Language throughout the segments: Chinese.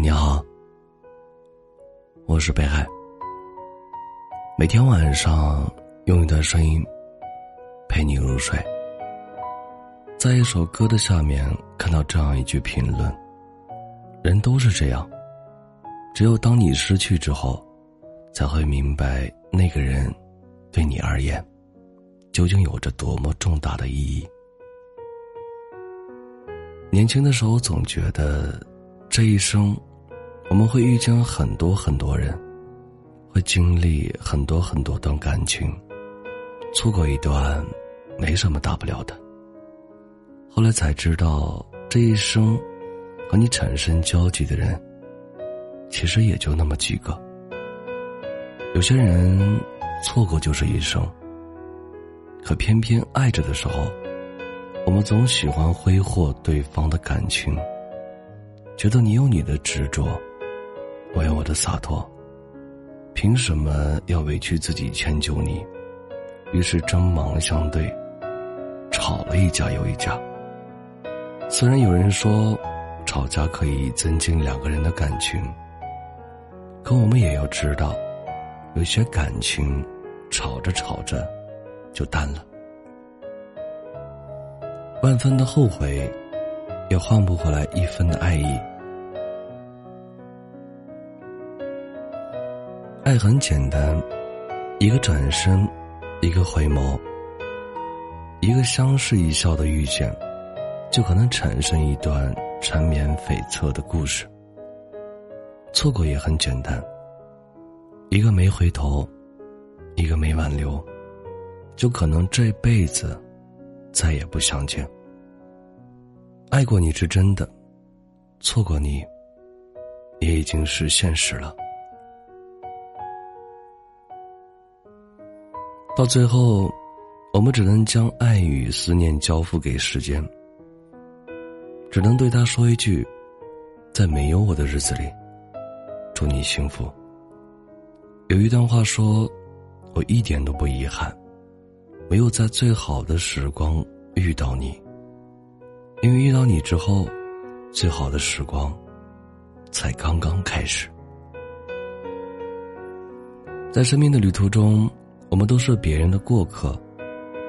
你好，我是北海。每天晚上用一段声音陪你入睡。在一首歌的下面看到这样一句评论：“人都是这样，只有当你失去之后，才会明白那个人对你而言究竟有着多么重大的意义。”年轻的时候总觉得，这一生我们会遇见很多很多人，会经历很多很多段感情，错过一段没什么大不了的。后来才知道，这一生和你产生交集的人，其实也就那么几个。有些人错过就是一生，可偏偏爱着的时候，我们总喜欢挥霍对方的感情，觉得你有你的执着，我有我的洒脱，凭什么要委屈自己迁就你？于是针芒相对，吵了一架又一架。虽然有人说，吵架可以增进两个人的感情，可我们也要知道，有些感情，吵着吵着，就淡了。万分的后悔，也换不回来一分的爱意。爱很简单，一个转身，一个回眸，一个相视一笑的遇见。就可能产生一段缠绵悱恻的故事。错过也很简单，一个没回头，一个没挽留，就可能这辈子再也不相见。爱过你是真的，错过你也已经是现实了。到最后，我们只能将爱与思念交付给时间。只能对他说一句：“在没有我的日子里，祝你幸福。”有一段话说：“我一点都不遗憾，没有在最好的时光遇到你，因为遇到你之后，最好的时光才刚刚开始。”在生命的旅途中，我们都是别人的过客，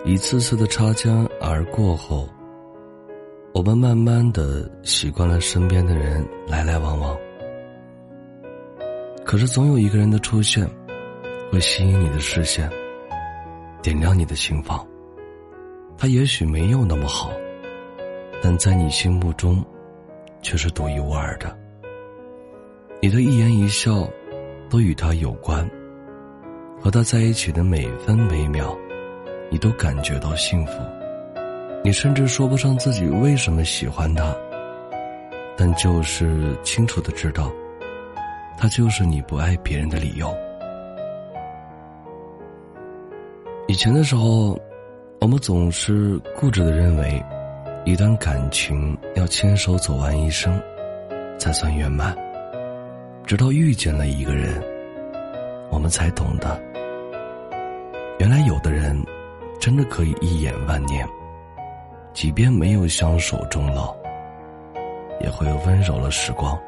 一次次的擦肩而过后。我们慢慢的习惯了身边的人来来往往，可是总有一个人的出现，会吸引你的视线，点亮你的心房。他也许没有那么好，但在你心目中，却是独一无二的。你的一言一笑，都与他有关。和他在一起的每分每秒，你都感觉到幸福。你甚至说不上自己为什么喜欢他，但就是清楚的知道，他就是你不爱别人的理由。以前的时候，我们总是固执的认为，一段感情要牵手走完一生，才算圆满。直到遇见了一个人，我们才懂得，原来有的人，真的可以一眼万年。即便没有相守终老，也会温柔了时光。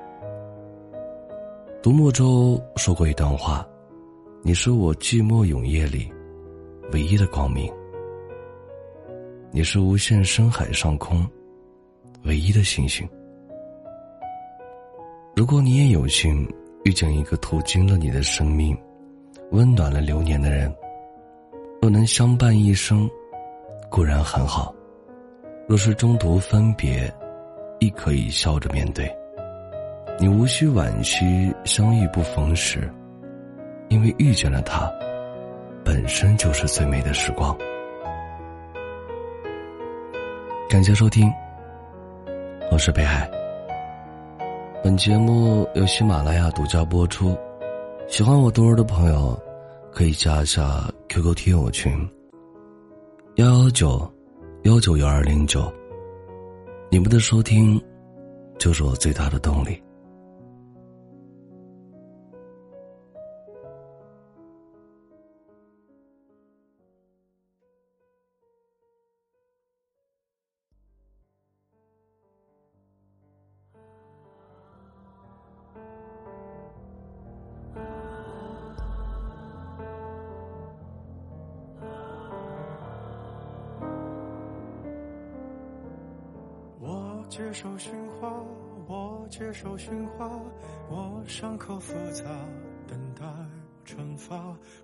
独木舟说过一段话：“你是我寂寞永夜里唯一的光明，你是无限深海上空唯一的星星。”如果你也有幸遇见一个途经了你的生命、温暖了流年的人，若能相伴一生，固然很好。若是中途分别，亦可以笑着面对。你无需惋惜相遇不逢时，因为遇见了他，本身就是最美的时光。感谢收听，我是北海。本节目由喜马拉雅独家播出。喜欢我多儿的朋友，可以加一下 QQ 听友群：幺幺九。幺九幺二零九，你们的收听，就是我最大的动力。接受驯化，我接受驯化，我伤口复杂，等待惩罚。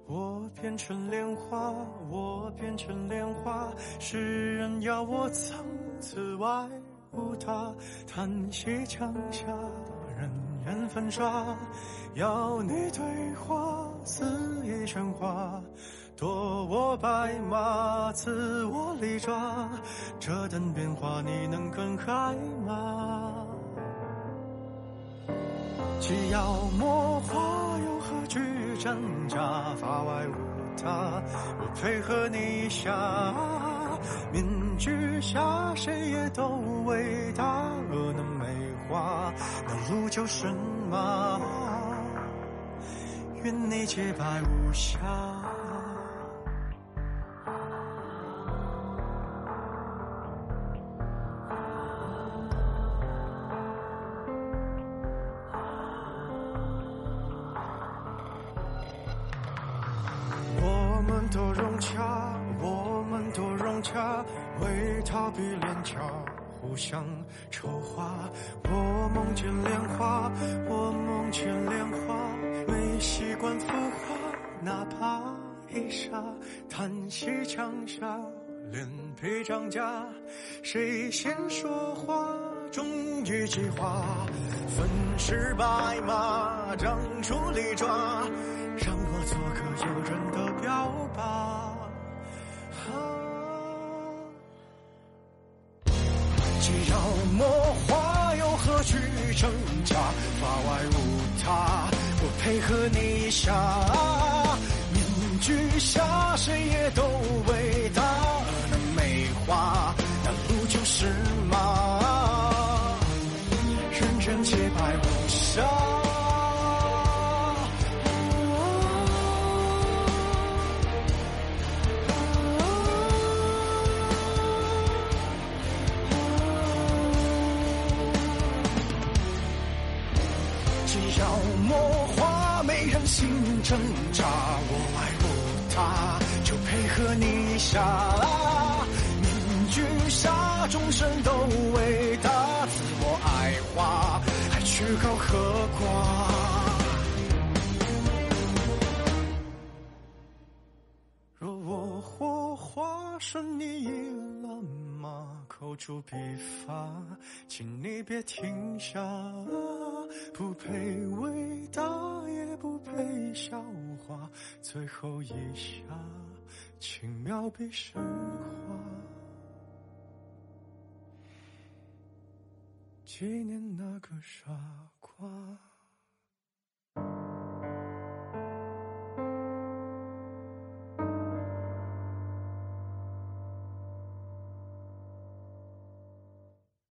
我变成莲花，我变成莲花，世人要我藏此外无他，叹息墙下人人粉刷，要你对话，肆意喧哗。躲我白马，赐我利爪，这等变化你能更害吗？既要魔化，又何惧真假？法外无他，我配合你下。面具下，谁也都伟大。若能美化，那路就是马。愿你洁白无瑕。多融洽，我们都融洽，为逃避廉价，互相丑化。我梦见莲花，我梦见莲花，没习惯浮华，哪怕一刹，叹息墙下，脸皮涨价，谁先说话，终于计划，粉饰白马，长出利爪，让我做个诱人的。标靶，既要魔化，又何惧挣扎？法外无他，我配合你一下。面具下，谁也都为心挣扎，我爱不他，就配合你下。面具下，众生都伟大，自我爱花，还去搞和瓜。若我火化，顺你意了吗？口诛笔伐，请你别停下，不配伟大。也不配笑话，最后一下，轻描笔生花，纪念那个傻瓜。